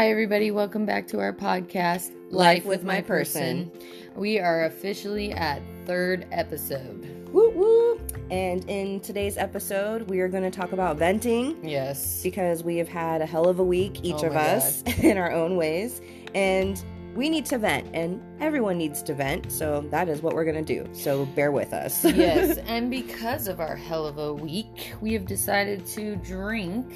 Hi, everybody. Welcome back to our podcast, Life with My Person. We are officially at third episode. Woo woo! And in today's episode, we are going to talk about venting Yes. because we have had a hell of a week, each Oh of us, in our own ways. And we need to vent, and everyone needs to vent. So that is what we're going to do. So bear with us. yes. And because of our hell of a week, we have decided to drink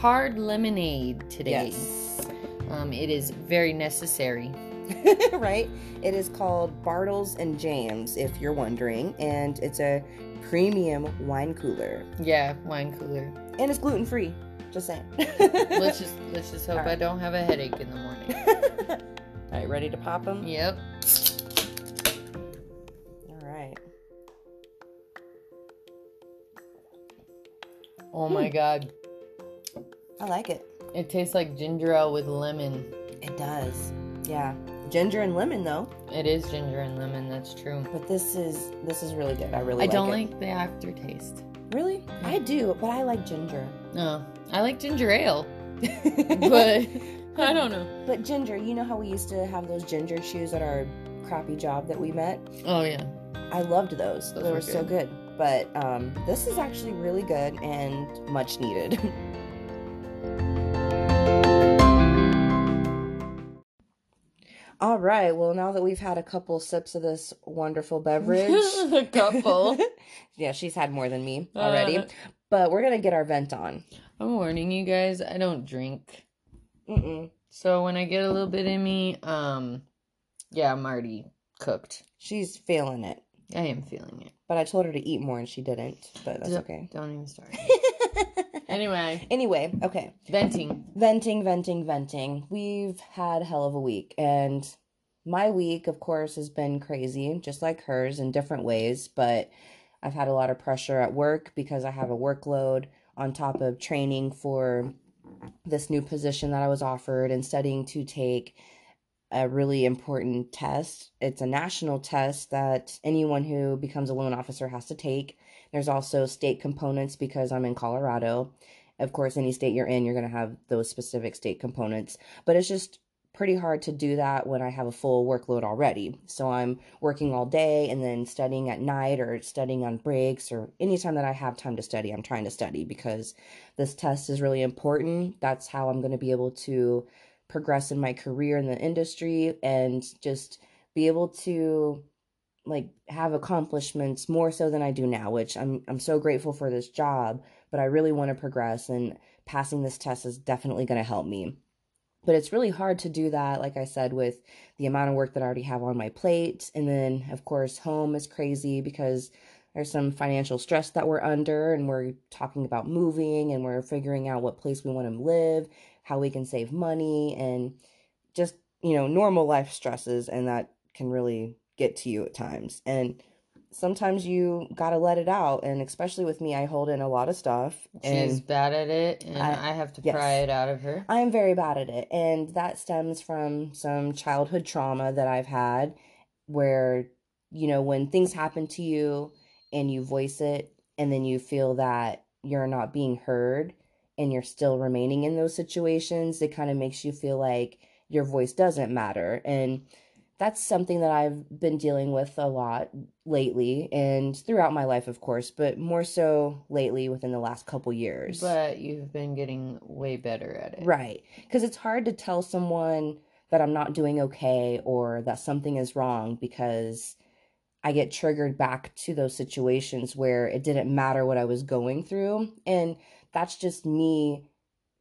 hard lemonade today. yes. Um, it is very necessary. right? It is called Bartles and Jaymes, if you're wondering. And it's a premium wine cooler. Yeah, wine cooler. And it's gluten free. Just saying. Let's just let's just hope right. I don't have a headache in the morning. All right, ready to pop them? Yep. All right. Oh my god. I like it. It tastes like ginger ale with lemon. It does. Yeah. Ginger and lemon though. It is ginger and lemon, that's true. But this is this is really good. I really I like don't it. like the aftertaste. Really? I do, but I like ginger. No, I like ginger ale, but I don't know. But ginger, you know how we used to have those ginger shoes at our crappy job that we met? Oh yeah, I loved those. Those they were were so good. But um, this is actually really good and much needed. All right. Well, now that we've had a couple sips of this wonderful beverage, a couple. yeah, she's had more than me already. Uh. but we're gonna get our vent on. I'm warning you guys. I don't drink, Mm-mm. so when I get a little bit in me, um, yeah, I'm already cooked. She's feeling it. I am feeling it. But I told her to eat more and she didn't. But that's Don't- okay. Don't even start. anyway, anyway, okay. venting. Venting, venting, venting. We've had a hell of a week. And my week, of course, has been crazy, just like hers in different ways. But I've had a lot of pressure at work because I have a workload on top of training for this new position that I was offered and studying to take a really important test. It's a national test that anyone who becomes a loan officer has to take. There's also state components because I'm in Colorado. Of course, any state you're in, you're going to have those specific state components. But it's just pretty hard to do that when I have a full workload already. So I'm working all day and then studying at night or studying on breaks or anytime that I have time to study, I'm trying to study because this test is really important. That's how I'm going to be able to progress in my career in the industry and just be able to like have accomplishments more so than I do now, which I'm I'm so grateful for this job, but I really want to progress and passing this test is definitely going to help me. But it's really hard to do that like I said with the amount of work that I already have on my plate and then of course home is crazy because there's some financial stress that we're under and we're talking about moving and we're figuring out what place we want to live, how we can save money and just, you know, normal life stresses and that can really get to you at times. And sometimes you got to let it out and especially with me I hold in a lot of stuff and She's bad at it, and I- I, have to yes. pry it out of her. I am very bad at it. And that stems from some childhood trauma that I've had where, you know, when things happen to you and you voice it and then you feel that you're not being heard and you're still remaining in those situations, it kind of makes you feel like your voice doesn't matter. And that's something that I've been dealing with a lot lately and throughout my life, of course, but more so lately within the last couple years. But you've been getting way better at it. Right. Because it's hard to tell someone that I'm not doing okay or that something is wrong because I get triggered back to those situations where it didn't matter what I was going through. And that's just me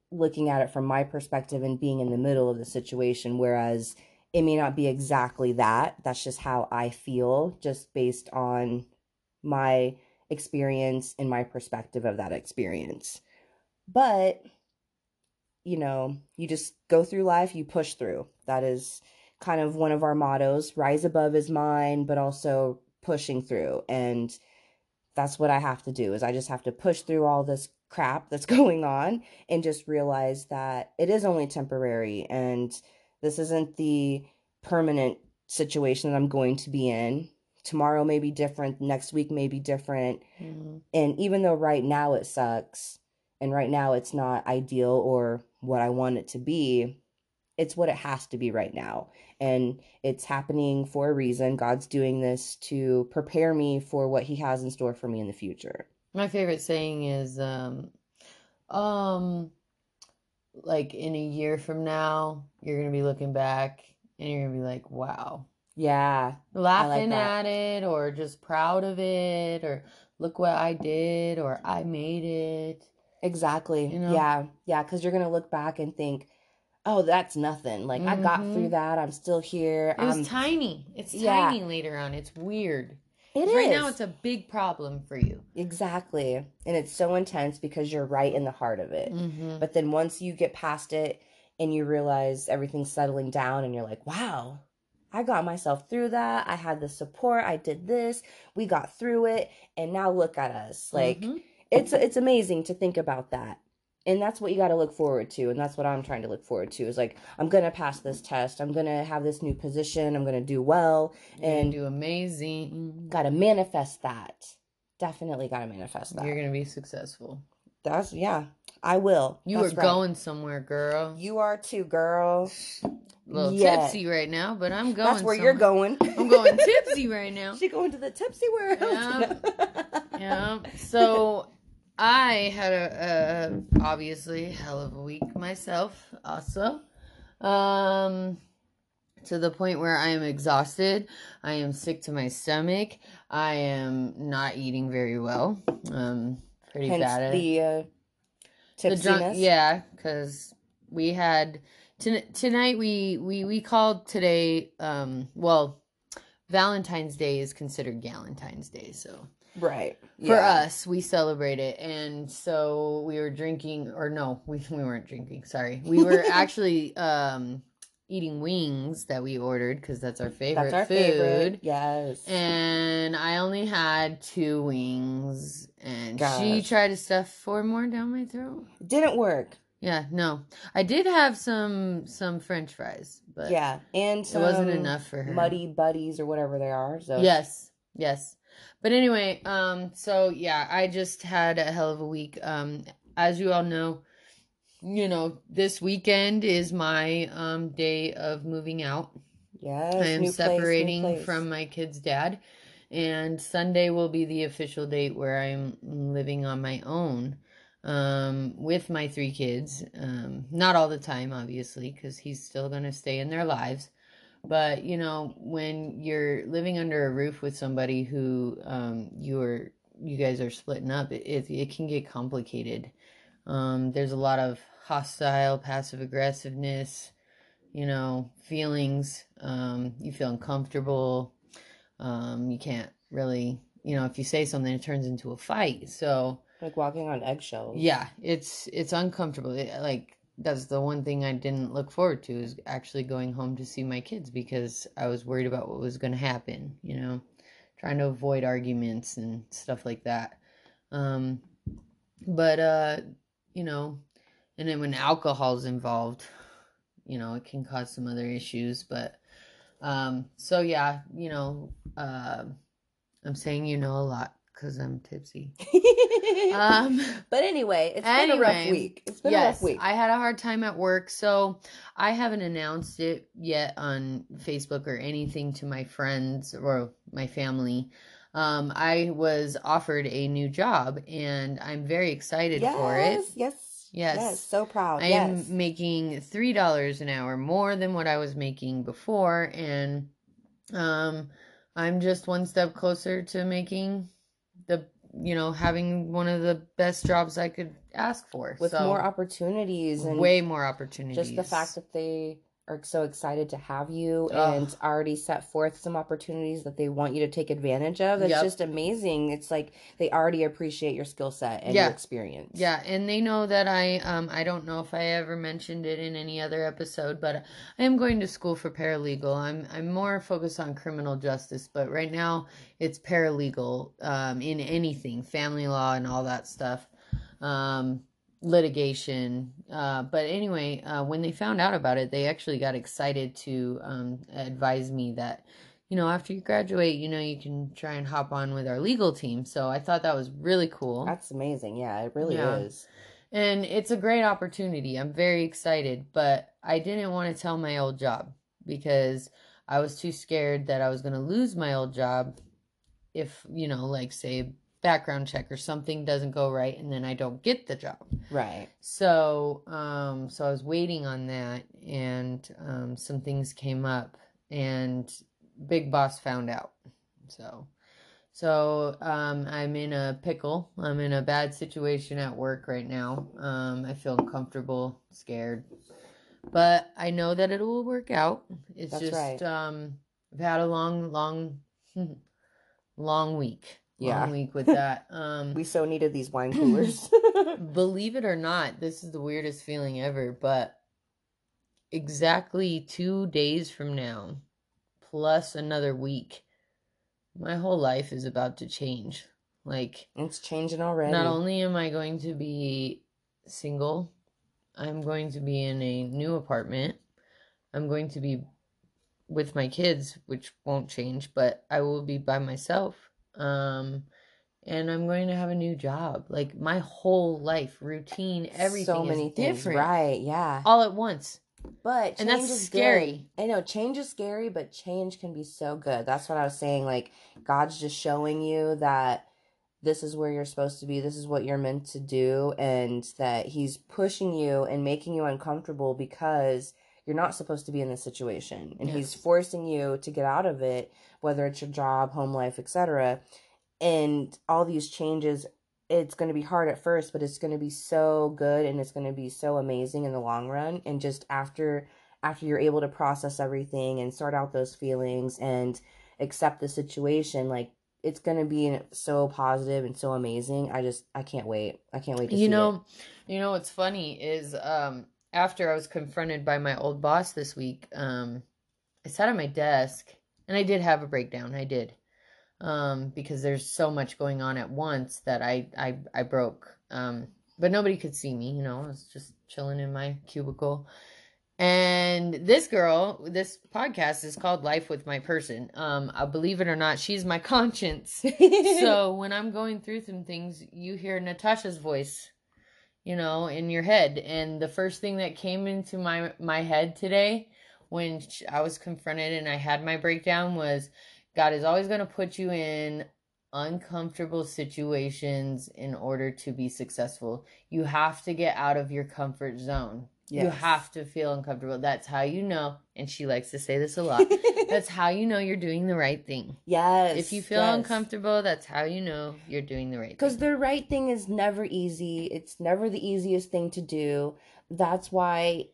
looking at it from my perspective and being in the middle of the situation. Whereas it may not be exactly that. That's just how I feel, just based on my experience and my perspective of that experience. But you know, you just go through life, you push through. That is kind of one of our mottos rise above is mine, but also pushing through. And that's what I have to do is I just have to push through all this crap that's going on and just realize that it is only temporary and this isn't the permanent situation that I'm going to be in. Tomorrow may be different, next week may be different. Mhm. And even though right now it sucks and right now it's not ideal or what I want it to be, it's what it has to be right now. And it's happening for a reason. God's doing this to prepare me for what He has in store for me in the future. My favorite saying is, um, um, like in a year from now, you're gonna be looking back and you're gonna be like, wow, Yeah. laughing that. at it, or just proud of it, or look what I did, or I made it. Exactly. You know? Yeah. Yeah. Because you're to look back and think, oh, that's nothing. Like, I got through mm-hmm. that. I'm still here. It was I'm- tiny. It's yeah. tiny later on. It's weird. It Right now, it's a big problem for you. Exactly. And it's so intense because you're right in the heart of it. Mm-hmm. But then once you get past it and you realize everything's settling down and you're like, wow, I got myself through that. I had the support. I did this. We got through it. And now look at us. Like Mhm. it's it's amazing to think about that. And that's what you got to look forward to. And that's what I'm trying to look forward to is like, I'm going to pass this test. I'm going to have this new position. I'm going to do well. And do amazing. got to manifest that. Definitely got to manifest that. You're gonna be successful. That's, yeah, I will. You That's are right. going somewhere, girl. You are too, girl. a little Yeah. tipsy right now, but I'm going. That's where you're going. I'm going tipsy right now. she going to the tipsy world. Yeah. So I had a, a obviously hell of a week myself, also. Um, to the point where I am exhausted. I am sick to my stomach. I am not eating very well. Um, pretty Hence bad. at the uh, the drunk yeah because we had ton- tonight we we we called today um well valentine's day is considered galentine's day so Right. for Yeah. us we celebrate it and so we were drinking or no we, we weren't drinking sorry we were actually um eating wings that we ordered because that's our favorite That's our food favorite. Yes. and I only had two wings, and she tried to stuff four more down my throat. Didn't work. Yeah, no, I did have some some French fries, but yeah. And it wasn't enough for her. Muddy buddies or whatever they are. So Yes, yes. But anyway, um, so yeah, I just had a hell of a week. Um, as you all know, you know, this weekend is my um day of moving out. Yes. I am new place, separating place. from my kid's dad, and Sunday will be the official date where I'm living on my own um, with my three kids. Um, not all the time, obviously, because he's still going to stay in their lives. But you know, when you're living under a roof with somebody who um, you're you guys are splitting up, it it, it can get complicated. Um, there's a lot of hostile, passive aggressiveness you know, feelings. Um, you feel uncomfortable. Um, you can't really, you know, if you say something, it turns into a fight. So like walking on eggshells. yeah, it's it's uncomfortable. It, like that's the one thing I didn't look forward to is actually going home to see my kids because I was worried about what was going to happen. You know, trying to avoid arguments and stuff like that. Um, but uh, you know, and then when alcohol's involved, you know, it can cause some other issues. But um, so yeah, you know, uh, I'm saying you know a lot because I'm tipsy. Um. but anyway, it's been a rough week. It's been a yes, rough week. I had a hard time at work, so I haven't announced it yet on Facebook or anything to my friends or my family. Um, I was offered a new job, and I'm very excited for it. Yes, yes, Yes. yes. So proud. I yes. am making three dollars an hour more than what I was making before, and um, I'm just one step closer to making the you know having one of the best jobs I could ask for with So, more opportunities and way more opportunities. just the fact that they are so excited to have you Ugh. and already set forth some opportunities that they want you to take advantage of. It's Yep. just amazing. It's like they already appreciate your skill set and Yeah. your experience. Yeah, and they know that I um I don't know if I ever mentioned it in any other episode, but I am going to school for paralegal. I'm I'm more focused on criminal justice, but right now it's paralegal um in anything, family law and all that stuff. Um litigation. Uh but anyway, uh when they found out about it, they actually got excited to um advise me that you know, after you graduate, you know, you can try and hop on with our legal team. So I thought that was really cool. That's amazing. Yeah, it really Yeah. is. And it's a great opportunity. I'm very excited, but I didn't want to tell my old job because I was too scared that I was going to lose my old job if, you know, like say background check or something doesn't go right and then I don't get the job. Right. So, um so I was waiting on that and um some things came up and Big Boss found out. So, so um, I'm in a pickle. I'm in a bad situation at work right now. Um, I feel uncomfortable, scared, but I know that it will work out. It's That's just right. um, I've had a long, long, long week. Yeah. Week with that. Um, We so needed these wine coolers. believe it or not, this is the weirdest feeling ever, but exactly two days from now, plus another week, my whole life is about to change. Like, it's changing already. not only am I going to be single, I'm going to be in a new apartment. I'm going to be with my kids, which won't change, but I will be by myself. Um, and I'm going to have a new job. Like my whole life, routine, everything so many things. different, Right, yeah. all at once. But And that's is scary. Good. I know change is scary, but change can be so good. That's what I was saying. Like God's just showing you that this is where you're supposed to be. This is what you're meant to do, and that He's pushing you and making you uncomfortable because you're not supposed to be in this situation, and He's forcing you to get out of it, whether it's your job, home life, etc. And all these changes it's going to be hard at first, but it's going to be so good and it's going to be so amazing in the long run. And just after after you're able to process everything and sort out those feelings and accept the situation, like it's going to be so positive and so amazing. I just I can't wait. I can't wait to see you it. know you know what's funny is um after i was confronted by my old boss this week um i sat at my desk and i did have a breakdown i did um because there's so much going on at once that i i i broke um but nobody could see me you know i was just chilling in my cubicle. And this girl this podcast is called life with my person. Um i believe it or not she's my conscience. So when I'm going through some things, you hear Natasha's voice, you know, in your head. And the first thing that came into my my head today, when I was confronted and I had my breakdown, was God is always going to put you in uncomfortable situations in order to be successful. You have to get out of your comfort zone. You have to feel uncomfortable. That's how you know. And she likes to say this a lot. That's how you know you're doing the right thing. yes. If you feel yes. uncomfortable, that's how you know you're doing the right thing. Because the right thing is never easy. It's never the easiest thing to do. That's why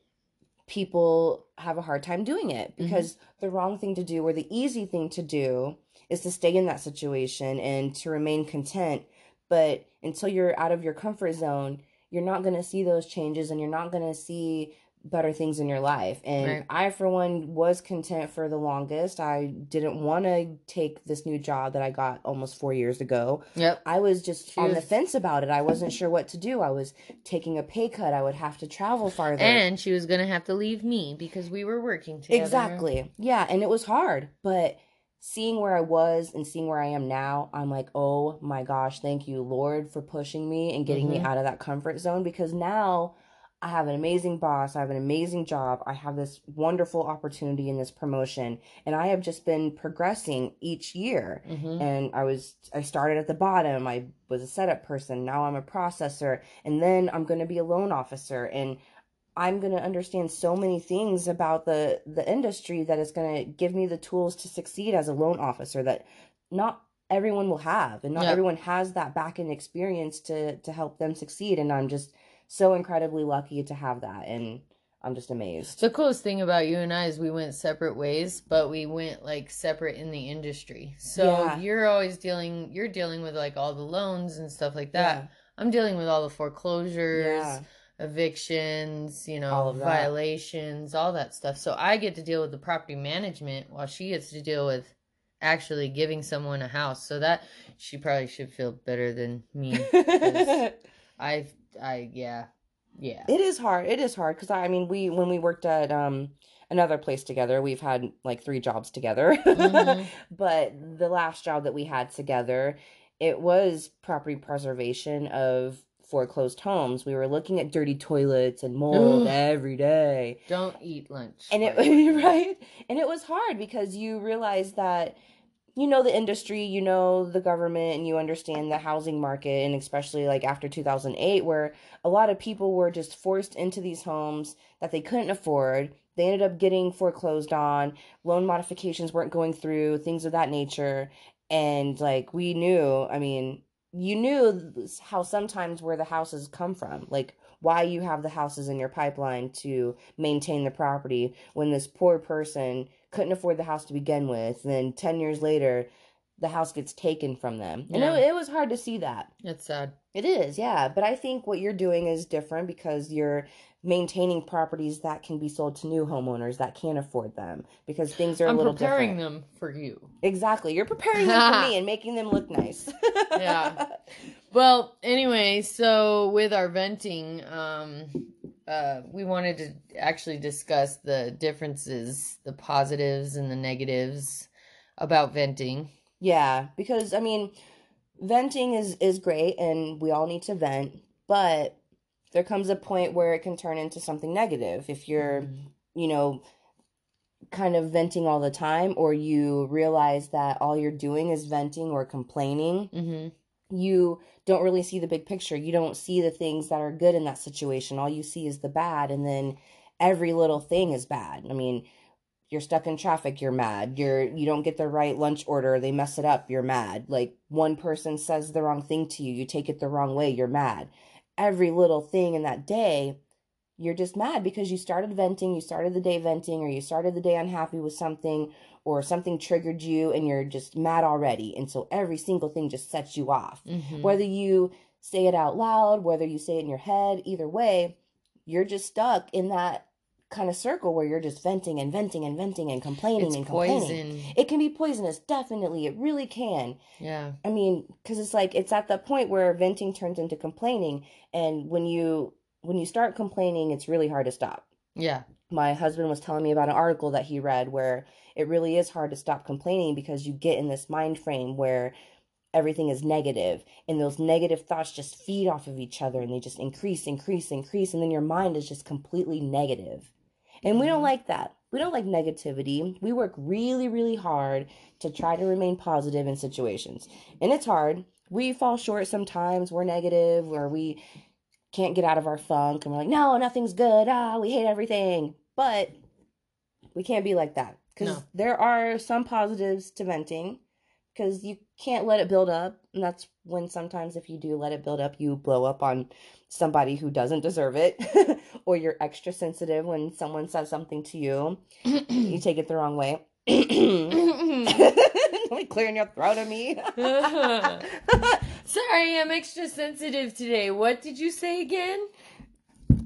people have a hard time doing it mm-hmm. because the wrong thing to do or the easy thing to do is to stay in that situation and to remain content. But until you're out of your comfort zone, you're not going to see those changes and you're not going to see better things in your life. And Right. I, for one, was content for the longest. I didn't want to take this new job that I got almost four years ago. Yep. I was just on the fence about it. I wasn't sure what to do. I was taking a pay cut. I would have to travel farther. And she was gonna have to leave me because we were working together. exactly. Yeah, and it was hard, but seeing where I was and seeing where I am now, I'm like, "Oh my gosh, thank you, Lord, for pushing me and getting me Mhm. out of that comfort zone because now I have an amazing boss, I have an amazing job, I have this wonderful opportunity in this promotion, and I have just been progressing each year." hmm and I was I started at the bottom. I was a setup person. Now I'm a processor, and then I'm going to be a loan officer, and I'm going to understand so many things about the the industry that is going to give me the tools to succeed as a loan officer that not everyone will have, and not Yep. everyone has that back end experience to to help them succeed. And I'm just so incredibly lucky to have that, and I'm just amazed. The coolest thing about you and I is we went separate ways, but we went like separate in the industry. So Yeah. you're always dealing you're dealing with like all the loans and stuff like that. Yeah. I'm dealing with all the foreclosures, Yeah. Evictions, you know, All violations, all that stuff. So I get to deal with the property management while she gets to deal with actually giving someone a house. So that she probably should feel better than me. I I yeah. Yeah. It is hard. It is hard because I mean, we when we worked at um another place together, we've had like three jobs together. Mhm. But the last job that we had together, it was property preservation of foreclosed homes. We were looking at dirty toilets and mold every day. Don't eat lunch. And it right? And it was hard because you realize that you know the industry, you know the government, and you understand the housing market, and especially like after 2008, where a lot of people were just forced into these homes that they couldn't afford. They ended up getting foreclosed on, loan modifications weren't going through, things of that nature. And like we knew, I mean, you knew how sometimes where the houses come from, like why you have the houses in your pipeline to maintain the property when this poor person couldn't afford the house to begin with. And then 10 years later, the house gets taken from them. And it, it was hard to see that. It's sad. It is, yeah. But I think what you're doing is different because you're maintaining properties that can be sold to new homeowners that can't afford them because things are a I'm little preparing different. them for you. Exactly. You're preparing them for me and making them look nice. Yeah. Well, anyway, so with our venting, um, uh, we wanted to actually discuss the differences, the positives and the negatives about venting. Yeah, because I mean, venting is is great and we all need to vent, but there comes a point where it can turn into something negative if you're, you know, kind of venting all the time or you realize that all you're doing is venting or complaining. Mm-hmm. You don't really see the big picture. You don't see the things that are good in that situation. All you see is the bad and then every little thing is bad. I mean, you're stuck in traffic, you're mad. You're you don't get the right lunch order, they mess it up, you're mad. Like one person says the wrong thing to you, you take it the wrong way, you're mad. Every little thing in that day, you're just mad because you started venting, you started the day venting or you started the day unhappy with something or something triggered you and you're just mad already. And so every single thing just sets you off Mm-hmm. whether you say it out loud, whether you say it in your head, either way, you're just stuck in that kind of circle where you're just venting and venting and venting and complaining It's and complaining. poison. It can be poisonous, definitely. It really can. Yeah. I mean, because it's like it's at the point where venting turns into complaining, and when you when you start complaining, it's really hard to stop Yeah. my husband was telling me about an article that he read where it really is hard to stop complaining because you get in this mind frame where everything is negative and those negative thoughts just feed off of each other and they just increase increase increase and then your mind is just completely negative and we don't Mhm. like that. We don't like negativity. We work really really hard to try to remain positive in situations. And it's hard. We fall short sometimes. We're negative or we can't get out of our funk and we're like no nothing's good. Ah we hate everything. But we can't be like that because No. there are some positives to venting because you can't let it build up and that's when sometimes if you do let it build up you blow up on somebody who doesn't deserve it or you're extra sensitive when someone says something to you you take it the wrong way like clearing your throat at me Sorry, I'm extra sensitive today. What did you say again?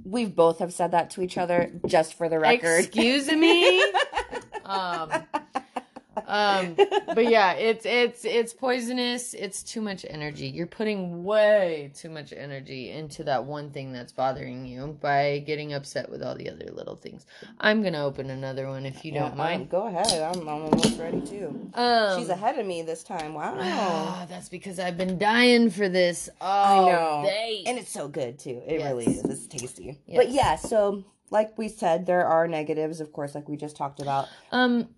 we've both have said that to each other just for the record Excuse me. um, um, but yeah, it's it's it's poisonous. It's too much energy. You're putting way too much energy into that one thing that's bothering you by getting upset with all the other little things. I'm gonna open another one if you Yeah, don't mind. go ahead I'm, I'm almost ready too Um, she's ahead of me this time wow ah, that's because I've been dying for this I know. day. And it's so good too. It Yes. really is. It's tasty. Yes. But yeah, so like we said, there are negatives, of course, like we just talked about. Um,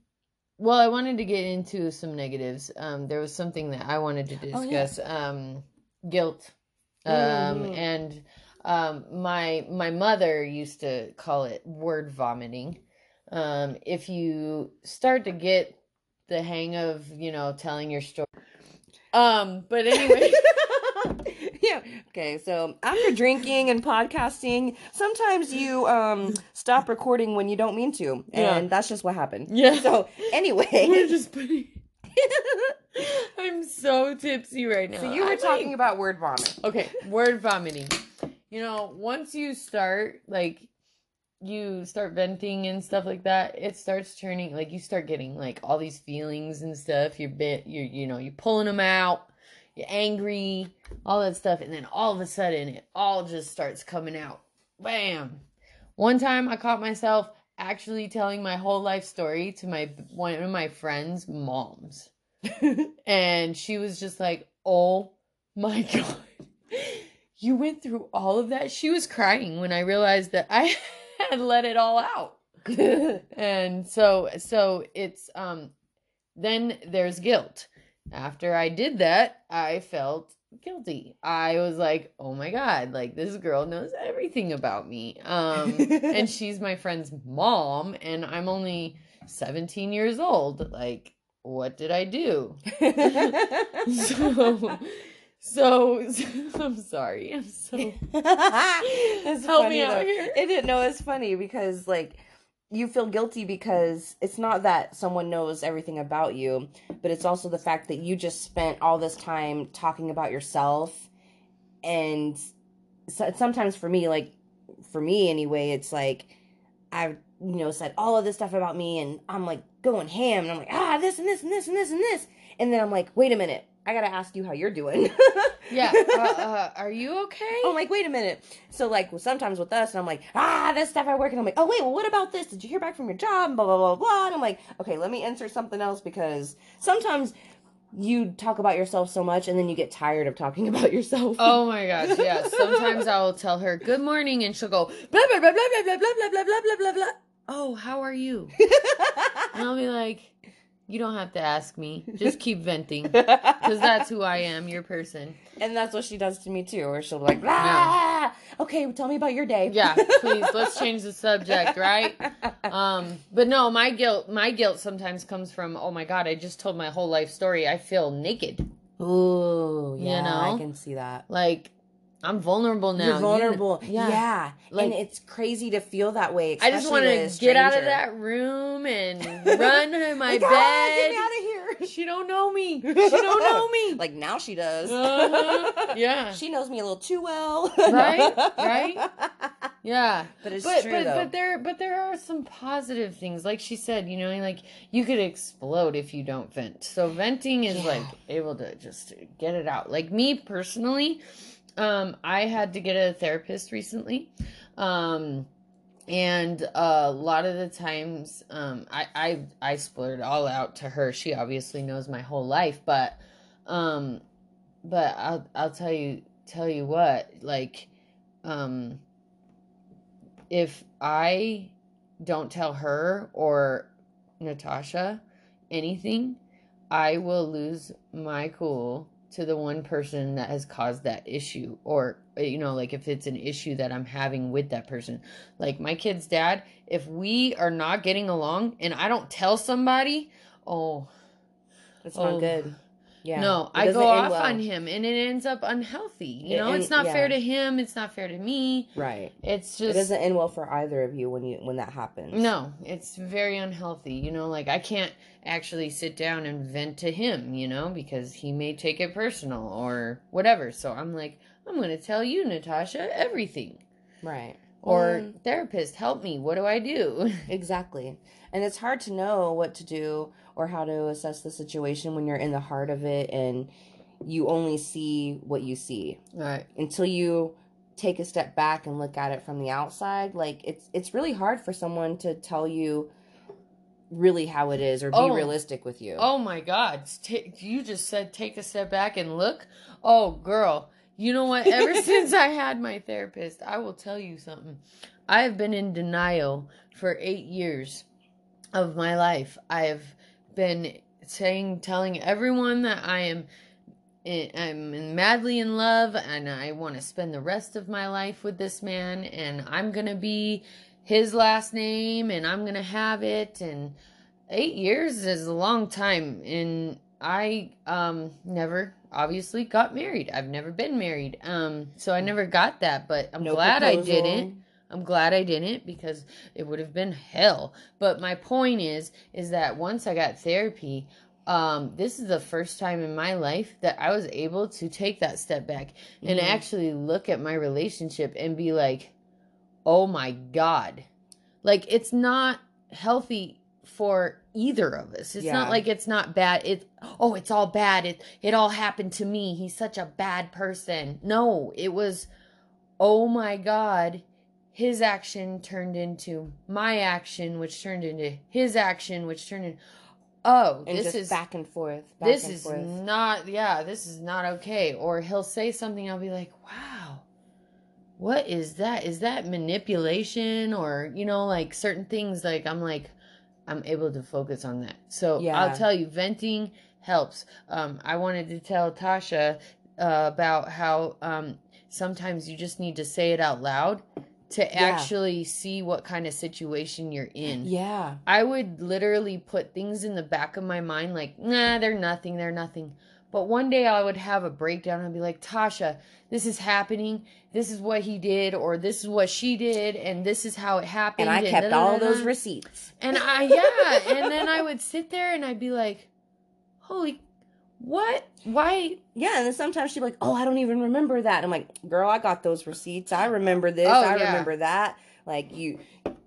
well, I wanted to get into some negatives. Um, there was something that I wanted to Oh, yeah. discuss. Um, guilt. Um, Mhm. and um, my my mother used to call it word vomiting. Um, if you start to get the hang of you know telling your story. Um, but anyway. Okay, so after drinking and podcasting, sometimes you um stop recording when you don't mean to. And Yeah. that's just what happened. Yeah. So anyway. We're just putting. I'm so tipsy right now. so you were I'm talking like- about word vomit. Okay, word vomiting. You know, once you start like you start venting and stuff like that, it starts turning like you start getting like all these feelings and stuff. You're bit you're you know, you're pulling them out. You're angry, all that stuff, and then all of a sudden it all just starts coming out. Bam. One time I caught myself actually telling my whole life story to my one of my friends' moms. and she was just like, "Oh my god, You went through all of that. She was crying when I realized that I had let it all out. and so so it's um then there's guilt. After I did that, I felt guilty. I was like, "Oh my god, like this girl knows everything about me." Um and she's my friend's mom and I'm only 17 years old. Like what did I do? so so, so I'm sorry. I'm so help funny me out though. here. It didn't know it's funny because like you feel guilty because it's not that someone knows everything about you, but it's also the fact that you just spent all this time talking about yourself. And so, sometimes for me like for me anyway, it's like I've you know said all of this stuff about me and I'm like going ham. And I'm like ah this and this and this and this and this. And then I'm like wait a minute. I gotta ask you how you're doing. Yeah. Uh, uh, are you okay? I'm like, wait a minute. So like sometimes with us, and I'm like, ah, this stuff I work, and I'm like, oh wait, well what about this? Did you hear back from your job? Blah blah blah blah. And I'm like, okay, let me insert something else because sometimes you talk about yourself so much, and then you get tired of talking about yourself. Oh my gosh, yeah. Sometimes I will tell her good morning and she'll go blah blah blah blah blah blah blah blah blah blah blah blah blah. Oh, how are you? And I'll be like, you don't have to ask me. Just keep venting. Because that's who I am, your person. and that's what she does to me too, where she'll be like, ah, okay, tell me about your day. Yeah, please, let's change the subject, right? Um, but no, my guilt my guilt sometimes comes from, oh my god, I just told my whole life story. I feel naked. Ooh, You yeah, know? I can see that. Like I'm vulnerable now. You're You- vulnerable. yeah. yeah. Like- and it's crazy to feel that way. I just want to to get out of that room and run to my Like, bed. "Ah, get me out of here. She don't know me. She don't know me. like now she does. Uh-huh. Yeah. She knows me a little too well. Right? Right? Yeah. But it's but true but though. but there but there are some positive things. Like she said, you know, like you could explode if you don't vent. So venting is Yeah. like able to just get it out. Like me personally, um, I had to get a therapist recently. Um and a lot of the times um I, I i it all out to her she obviously knows my whole life but um but i'll i'll tell you tell you what like um if i don't tell her or natasha anything i will lose my cool to the one person that has caused that issue or uh, you know like if it's an issue that i'm having with that person like my kid's dad if we are not getting along and i don't tell somebody oh it's Oh. not good. Yeah. no i go off well. on him and it ends up unhealthy you It know it's not fair to him it's not fair to me Right. it's It just doesn't end well for either of you when you when that happens. no it's very unhealthy you know like i can't actually sit down and vent to him you know because he may take it personal or whatever so i'm like i'm going to tell you natasha everything Right. Or Well, therapist help me what do i do Exactly. And it's hard to know what to do or how to assess the situation when you're in the heart of it and you only see what you see. right Until you take a step back and look at it from the outside, like it's it's really hard for someone to tell you really how it is or be Oh. realistic with you. oh my god Ta you just said take a step back and look oh girl you know what? Ever since i had my therapist i will tell you something. I have been in denial for eight years of my life. I've been saying telling everyone that i am i- I'm madly in love and I want to spend the rest of my life with this man and I'm going to be his last name and I'm going to have it. And 8 years is a long time and I um never obviously got married. I've never been married. Um so I never got that, but I'm No glad I didn't. I'm glad I didn't because it would have been hell. But my point is is that once I got therapy, um this is the first time in my life that I was able to take that step back and Mhm. actually look at my relationship and be like, "Oh my god." Like it's not healthy for either of us. It's Yeah. not like it's not bad. It oh, it's all bad. It it all happened to me. He's such a bad person. No, it was oh my god his action turned into my action which turned into his action which turned into oh and this is back and forth. Back this and is forth. not yeah this is not okay or he'll say something i'll be like wow what is that? Is that manipulation or, you know, like certain things like I'm like I'm able to focus on that. So Yeah. I'll tell you, venting helps. Um, I wanted to tell Tasha uh, about how um, sometimes you just need to say it out loud to actually see what kind of situation you're in. Yeah. I would literally put things in the back of my mind like, nah, they're nothing, they're nothing. But one day I would have a breakdown and be like, Tasha, this is happening. This is what he did, or this is what she did, and this is how it happened. And I kept all those receipts. And I, yeah. and then I would sit there and I'd be like, holy, what? Why? Yeah, and then sometimes she'd be like, "Oh, I don't even remember that." And I'm like, "Girl, I got those receipts. I remember this. Oh, I yeah. remember that. Like you,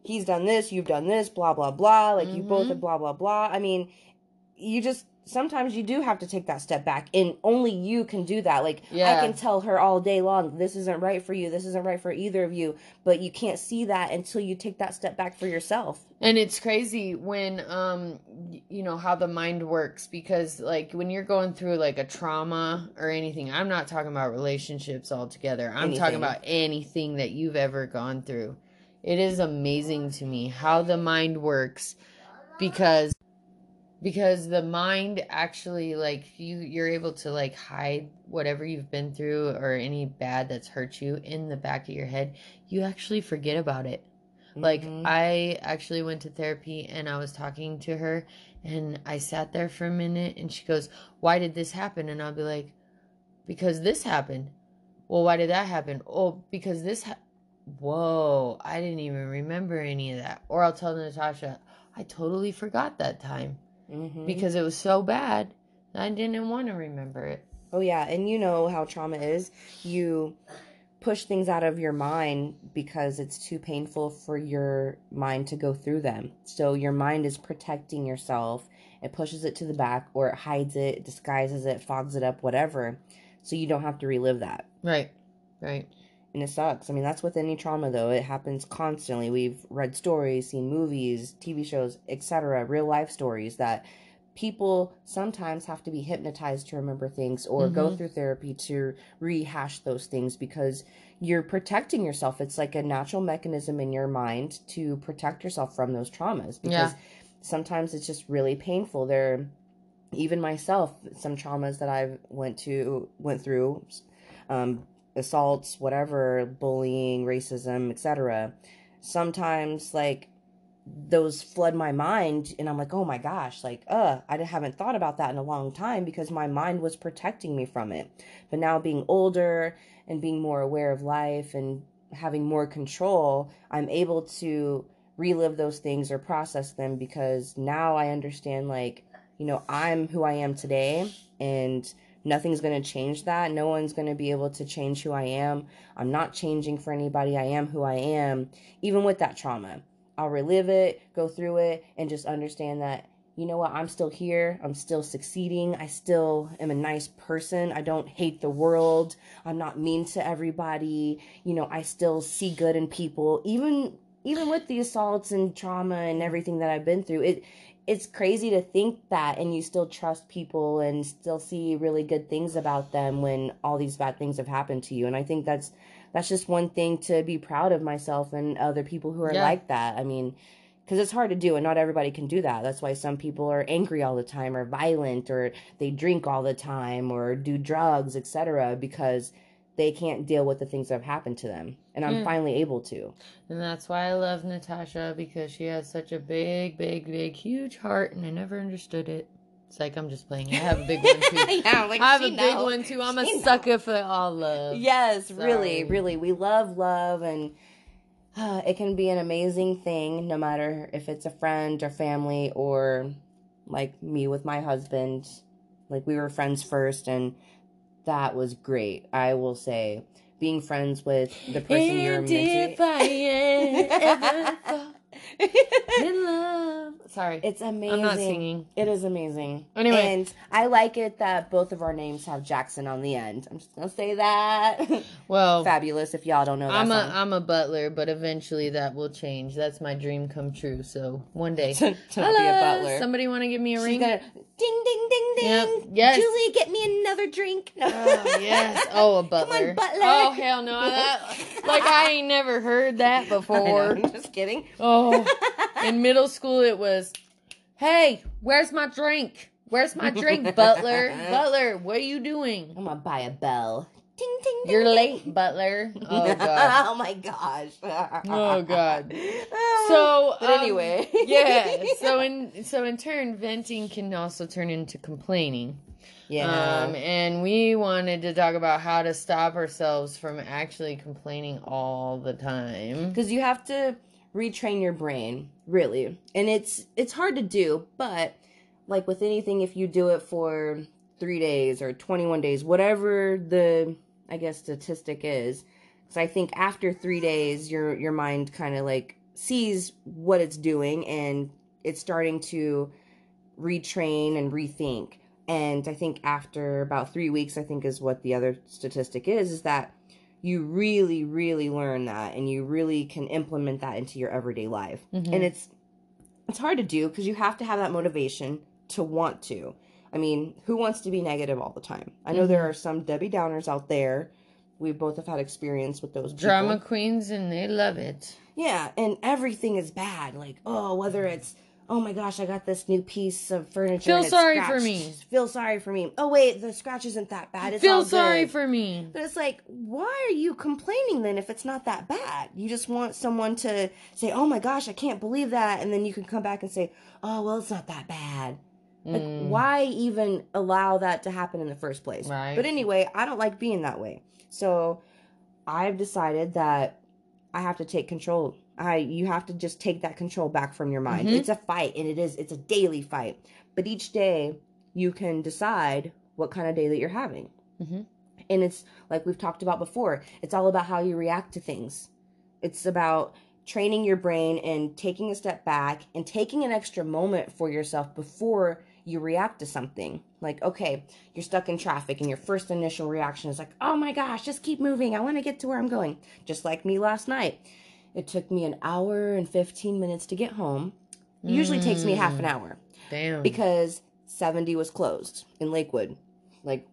he's done this. You've done this. Blah blah blah. Like you both Mhm. have blah blah blah. I mean, you just sometimes you do have to take that step back, and only you can do that. Like Yeah. I can tell her all day long, this isn't right for you. This isn't right for either of you. But you can't see that until you take that step back for yourself. And it's crazy when um you know how the mind works because like when you're going through like a trauma or anything, I'm not talking about relationships altogether. I'm Anything. talking about anything that you've ever gone through. It is amazing to me how the mind works because because the mind actually like you you're able to like hide whatever you've been through or any bad that's hurt you in the back of your head. You actually forget about it. Like Mhm. I actually went to therapy and I was talking to her and I sat there for a minute and she goes, "Why did this happen?" And I'll be like, "Because this happened." Well, why did that happen? Oh, because this ha- Whoa, I didn't even remember any of that. Or I'll tell Natasha, "I totally forgot that time Mhm. because it was so bad. I didn't want to remember it." Oh yeah, and you know how trauma is. You push things out of your mind because it's too painful for your mind to go through them. So your mind is protecting yourself. It pushes it to the back or it hides it, disguises it, fogs it up, whatever. So you don't have to relive that. Right. Right. And it sucks. I mean, that's with any trauma though. It happens constantly. We've read stories, seen movies, TV shows, etc., real life stories that people sometimes have to be hypnotized to remember things or go Mhm. through therapy to rehash those things because you're protecting yourself. It's like a natural mechanism in your mind to protect yourself from those traumas because Yeah. sometimes it's just really painful. There even myself some traumas that I've went to went through um assaults, whatever, bullying, racism, etc. Sometimes like those flood my mind and I'm like, "Oh my gosh, like uh, I haven't thought about that in a long time because my mind was protecting me from it." But now being older and being more aware of life and having more control, I'm able to relive those things or process them because now I understand like, you know, I'm who I am today and nothing's going to change that. No one's going to be able to change who I am. I'm not changing for anybody. I am who I am, even with that trauma. I'll relive it, go through it, and just understand that, you know what, I'm still here. I'm still succeeding. I still am a nice person. I don't hate the world. I'm not mean to everybody. You know, I still see good in people. Even even with the assaults and trauma and everything that I've been through, it it's crazy to think that and you still trust people and still see really good things about them when all these bad things have happened to you. And i think that's that's just one thing to be proud of myself and other people who are Yeah. like that. I mean because it's hard to do and not everybody can do that. That's why some people are angry all the time or violent or they drink all the time or do drugs etc because they can't deal with the things that have happened to them and i'm Yeah. finally able to And that's why I love Natasha because she has such a big, big, big, huge heart, and I never understood it. It's like I'm just playing. I have a big one too. yeah, like, I have a big know. one too. I'm She a sucker for all love. Yes, really, really. We love love, and uh, it can be an amazing thing no matter if it's a friend or family or like me with my husband. Like, we were friends first, and that was great. I will say, being friends with the person you're and meant if I ever in love. Sorry. It's amazing. I'm not singing. It is amazing. Anyway. and I like it that both of our names have Jackson on the end. I'm just gonna say that. Well, Fabulous. If y'all don't know that I'm a song. I'm a butler, but eventually that will change. That's my dream come true. So one day, to, to be a Hello, butler. Somebody want to give me a She's ring? gonna ding ding ding ding. Yep. Yes. Julie, get me another drink. Oh yes. Oh, a butler. Come on, butler. Oh hell no. That like I ain't never heard that know, before. I'm just kidding. Oh, in middle school it was, hey, where's my drink? Where's my drink, Butler? Butler, what are you doing? I'm gonna buy a bell. Ding ding. ding You're late, Butler. Oh god. oh my gosh. Oh god. So, but um, anyway. yeah. So in so in turn, venting can also turn into complaining. yeah. Um, and we wanted to talk about how to stop ourselves from actually complaining all the time. because you have to retrain your brain really. And it's it's hard to do but like with anything if you do it for three days or 21 days whatever the i guess statistic is because i think after three days your your mind kind of like sees what it's doing and it's starting to retrain and rethink. And i think after about three weeks i think is what the other statistic is is that you really really learn that and you really can implement that into your everyday life Mhm. and it's it's hard to do because you have to have that motivation to want to i mean who wants to be negative all the time i know there are some debbie downers out there we both have had experience with those people. Drama queens, and they love it. Yeah, and everything is bad. Like, oh, whether it's, oh my gosh, I got this new piece of furniture. Feel and it's sorry for me. Feel sorry for me. Oh wait, the scratch isn't that bad. It's Feel sorry for me. But it's like, why are you complaining then if it's not that bad? You just want someone to say, oh my gosh, I can't believe that. And then you can come back and say, oh, well, it's not that bad. Like, Mm. why even allow that to happen in the first place? Right. But anyway, I don't like being that way. So I've decided that I have to take control. I you have to just take that control back from your mind. Mhm. It's a fight and it is it's a daily fight. But each day you can decide what kind of day that you're having. Mhm. And it's like we've talked about before, it's all about how you react to things. It's about training your brain and taking a step back and taking an extra moment for yourself before you react to something. Like, okay, you're stuck in traffic and your first initial reaction is like, oh my gosh, just keep moving. I want to get to where I'm going. Just like me last night. It took me an hour and 15 minutes to get home. It usually takes me half an hour Damn. because 70 was closed in Lakewood. Like,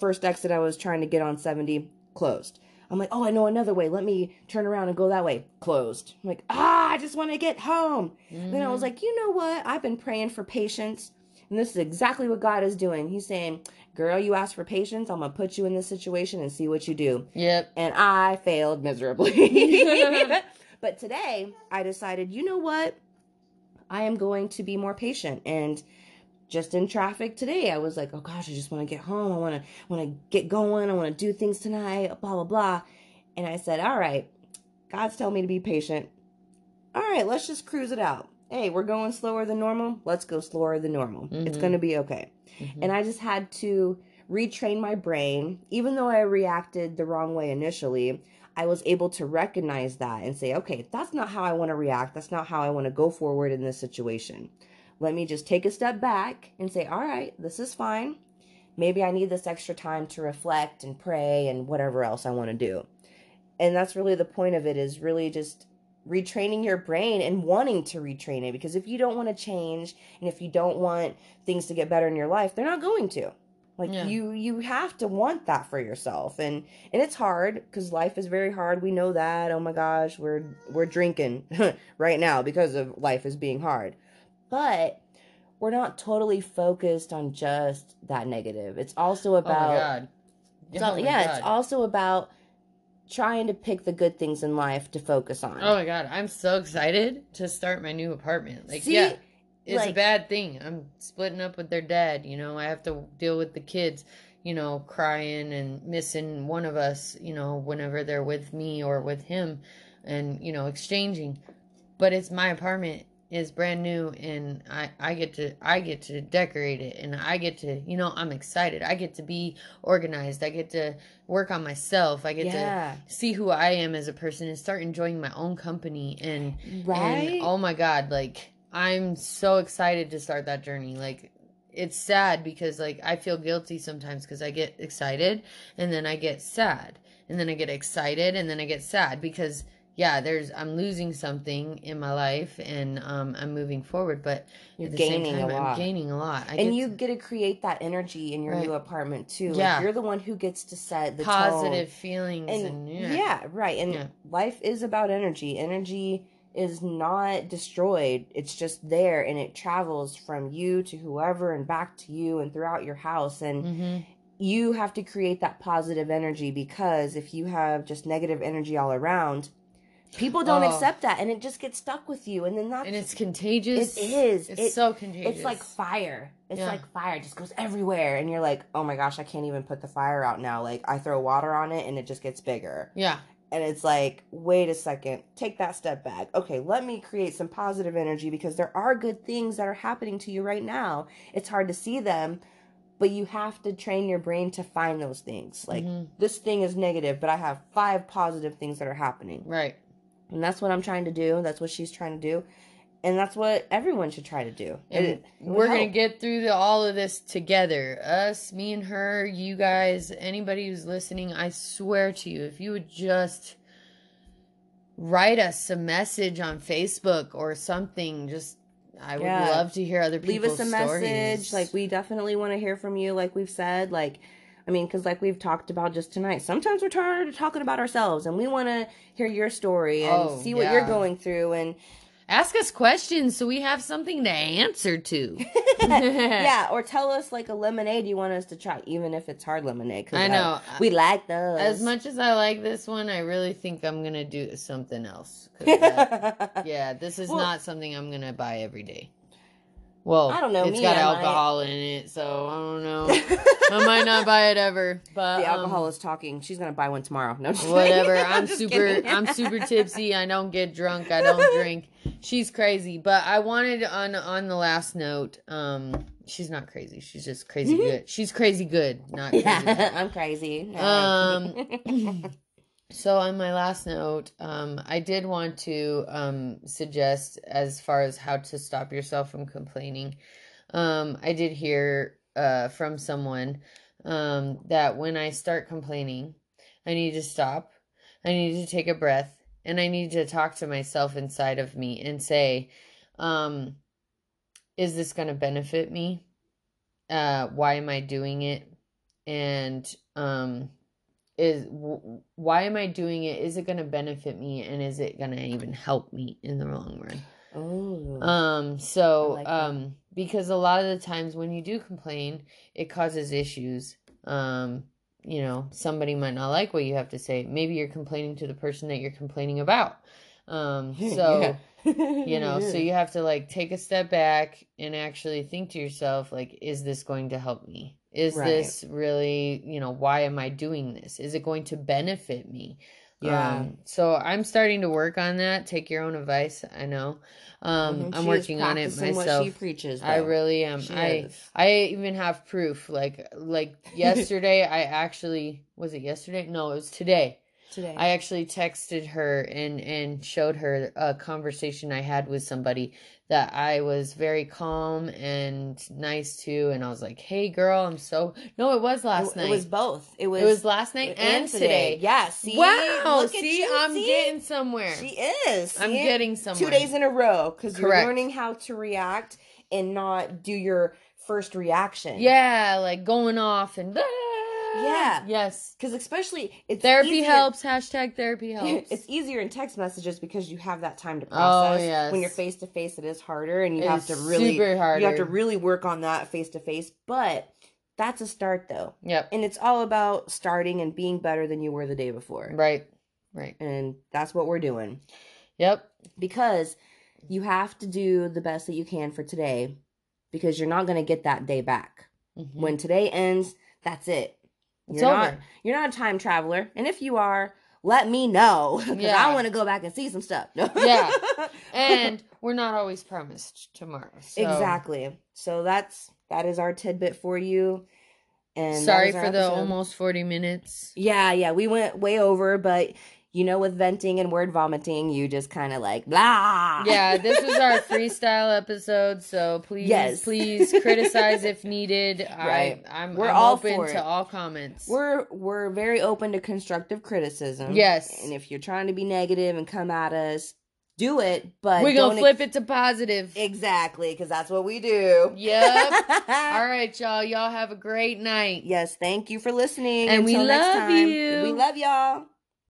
first exit I was trying to get on 70, closed. I'm like, oh, I know another way. Let me turn around and go that way. Closed. I'm like, ah, I just want to get home. Then I was like, you know what? I've been praying for patience. And this is exactly what God is doing. He's saying, girl, you asked for patience. I'm going to put you in this situation and see what you do. Yep. And I failed miserably. but today I decided, you know what? I am going to be more patient and just in traffic today I was like, "Oh gosh, I just want to get home. I want to want to get going. I want to do things tonight, blah blah blah." And I said, "All right. God's telling me to be patient. All right, let's just cruise it out. Hey, we're going slower than normal. Let's go slower than normal. It's Mhm. going to be okay." Mhm. And I just had to retrain my brain. Even though I reacted the wrong way initially, I was able to recognize that and say, okay, that's not how I want to react. That's not how I want to go forward in this situation. Let me just take a step back and say, all right, this is fine. Maybe I need this extra time to reflect and pray and whatever else I want to do. And that's really the point of it is really just retraining your brain and wanting to retrain it because if you don't want to change and if you don't want things to get better in your life they're not going to. Like Yeah. you you have to want that for yourself and and it's hard because life is very hard. We know that. Oh my gosh we're we're drinking right now because of life is being hard. But we're not totally focused on just that negative. It's also Oh about my god. it's Oh yeah it's also about trying to pick the good things in life to focus on Oh my god, I'm so excited to start my new apartment. Like, See? yeah, it's a bad thing. I'm splitting up with their dad. You know, I have to deal with the kids. You know, crying and missing one of us. You know, whenever they're with me or with him, and you know, exchanging. But it's my apartment. It's brand new, and I I get to I get to decorate it, and I get to you know I'm excited. I get to be organized. I get to work on myself. I get to see who I am as a person and start enjoying my own company and right and oh my god, like I'm so excited to start that journey. Like it's sad because like I feel guilty sometimes because I get excited and then I get sad and then I get excited and then I get sad because yeah, there's I'm losing something in my life and um I'm moving forward, but You're at the gaining same time a lot. I'm gaining a lot. I and get you get to create that energy in your Right. new apartment too. Like, Yeah. you're the one who gets to set the positive tone. feelings and, And yeah. yeah. right. And Yeah. life is about energy. Energy is not destroyed. It's just there and it travels from you to whoever and back to you and throughout your house and hmm you have to create that positive energy because if you have just negative energy all around, people don't Oh. accept that and it just gets stuck with you and then that's And it's contagious. It is. It's It- so contagious. it's like fire. It's Yeah. like fire. It just goes everywhere. And you're like, oh my gosh, I can't even put the fire out now. Like, I throw water on it and it just gets bigger. yeah. And it's like, wait a second, take that step back. Okay, let me create some positive energy because there are good things that are happening to you right now. It's hard to see them, but you have to train your brain to find those things. Like, Mhm. this thing is negative, but I have five positive things that are happening. Right. And that's what I'm trying to do. That's what she's trying to do. And that's what everyone should try to do. And It- it we're gonna get through the, all of this together. Us, me and her, you guys, anybody who's listening. I swear to you, if you would just write us a message on Facebook or something, just I would Yeah. love to hear other people's leave us a message like we definitely want to hear from you like we've said like i mean because like we've talked about just tonight sometimes we're tired of talking about ourselves and we want to hear your story and Oh, see what you're going through and ask us questions so we have something to answer to. yeah or tell us like a lemonade you want us to try even if it's hard lemonade 'cause, I know. we like those As much as I like this one, I really think I'm gonna do something else. uh, yeah, this is Well- not something I'm gonna buy every day. Well, I don't know, It's me, got I might. alcohol in it, so I don't know. I might not buy it ever, but the um, alcohol is talking she's gonna buy one tomorrow no whatever. I'm just super. I'm super tipsy. I don't get drunk. I don't drink. She's crazy, but I wanted on on the last note. Um, she's not crazy. She's just crazy good. She's crazy good, not crazy. yeah i'm crazy Um, So on my last note, um, I did want to um, suggest as far as how to stop yourself from complaining. Um, I did hear uh, from someone um, that when I start complaining, I need to stop. I need to take a breath, and I need to talk to myself inside of me and say, um, "Is this going to benefit me? Uh, why am I doing it?" And um, is why am I doing it? Is it going to benefit me, and is it going to even help me in the long run? Ooh. Um, so, like um, because a lot of the times when you do complain, it causes issues. Um, you know, somebody might not like what you have to say. Maybe you're complaining to the person that you're complaining about. Um, so, you know, so you have to like take a step back and actually think to yourself, like, is this going to help me? Is Right. this really, you know, why am I doing this? Is it going to benefit me? Yeah. Um, so I'm starting to work on that. Take your own advice. I know. Um, Mhm. I'm working on it myself. She preaches. I really am. She I is. I even have proof. Like like yesterday, I actually was it yesterday? No, it was today. Today. I actually texted her and and showed her a conversation I had with somebody that I was very calm and nice to, and I was like, "Hey, girl, I'm so no, it was last it, night. it was both. It was. It was last night and, today. Yeah. See. wow, Look at see, you, I'm see? getting somewhere. She is. I'm getting somewhere. two days in a row because you're learning how to react and not do your first reaction. Yeah, like going off and Yeah. yes. Because especially it's Therapy easier- helps. Hashtag therapy helps. It's easier in text messages because you have that time to process. Oh, process. yes. When you're face to face, it is harder, and you It have to really super you have to really work on that face to face. But that's a start, though, Yep. and it's all about starting and being better than you were the day before. Right. Right. And that's what we're doing Yep. because you have to do the best that you can for today because you're not going to get that day back. Mhm. When today ends, that's it. It's you're over. not you're not a time traveler, and if you are, let me know because Yeah. I want to go back and see some stuff. Yeah. and we're not always promised tomorrow. So. exactly. So that's that is our tidbit for you. And Sorry for the almost 40 minutes. Yeah, yeah, we went way over, but you know, with venting and word vomiting, you just kind of like blah. Yeah, this was our freestyle episode, so please, Yes. please criticize if needed. Right. I, I'm, We're I'm all open to all comments. We're we're very open to constructive criticism. Yes. And if you're trying to be negative and come at us, do it, but We're gonna flip it to positive. Exactly, because that's what we do. Yep. all right, y'all. Y'all have a great night. Yes, thank you for listening. And we Until next love you. We love y'all.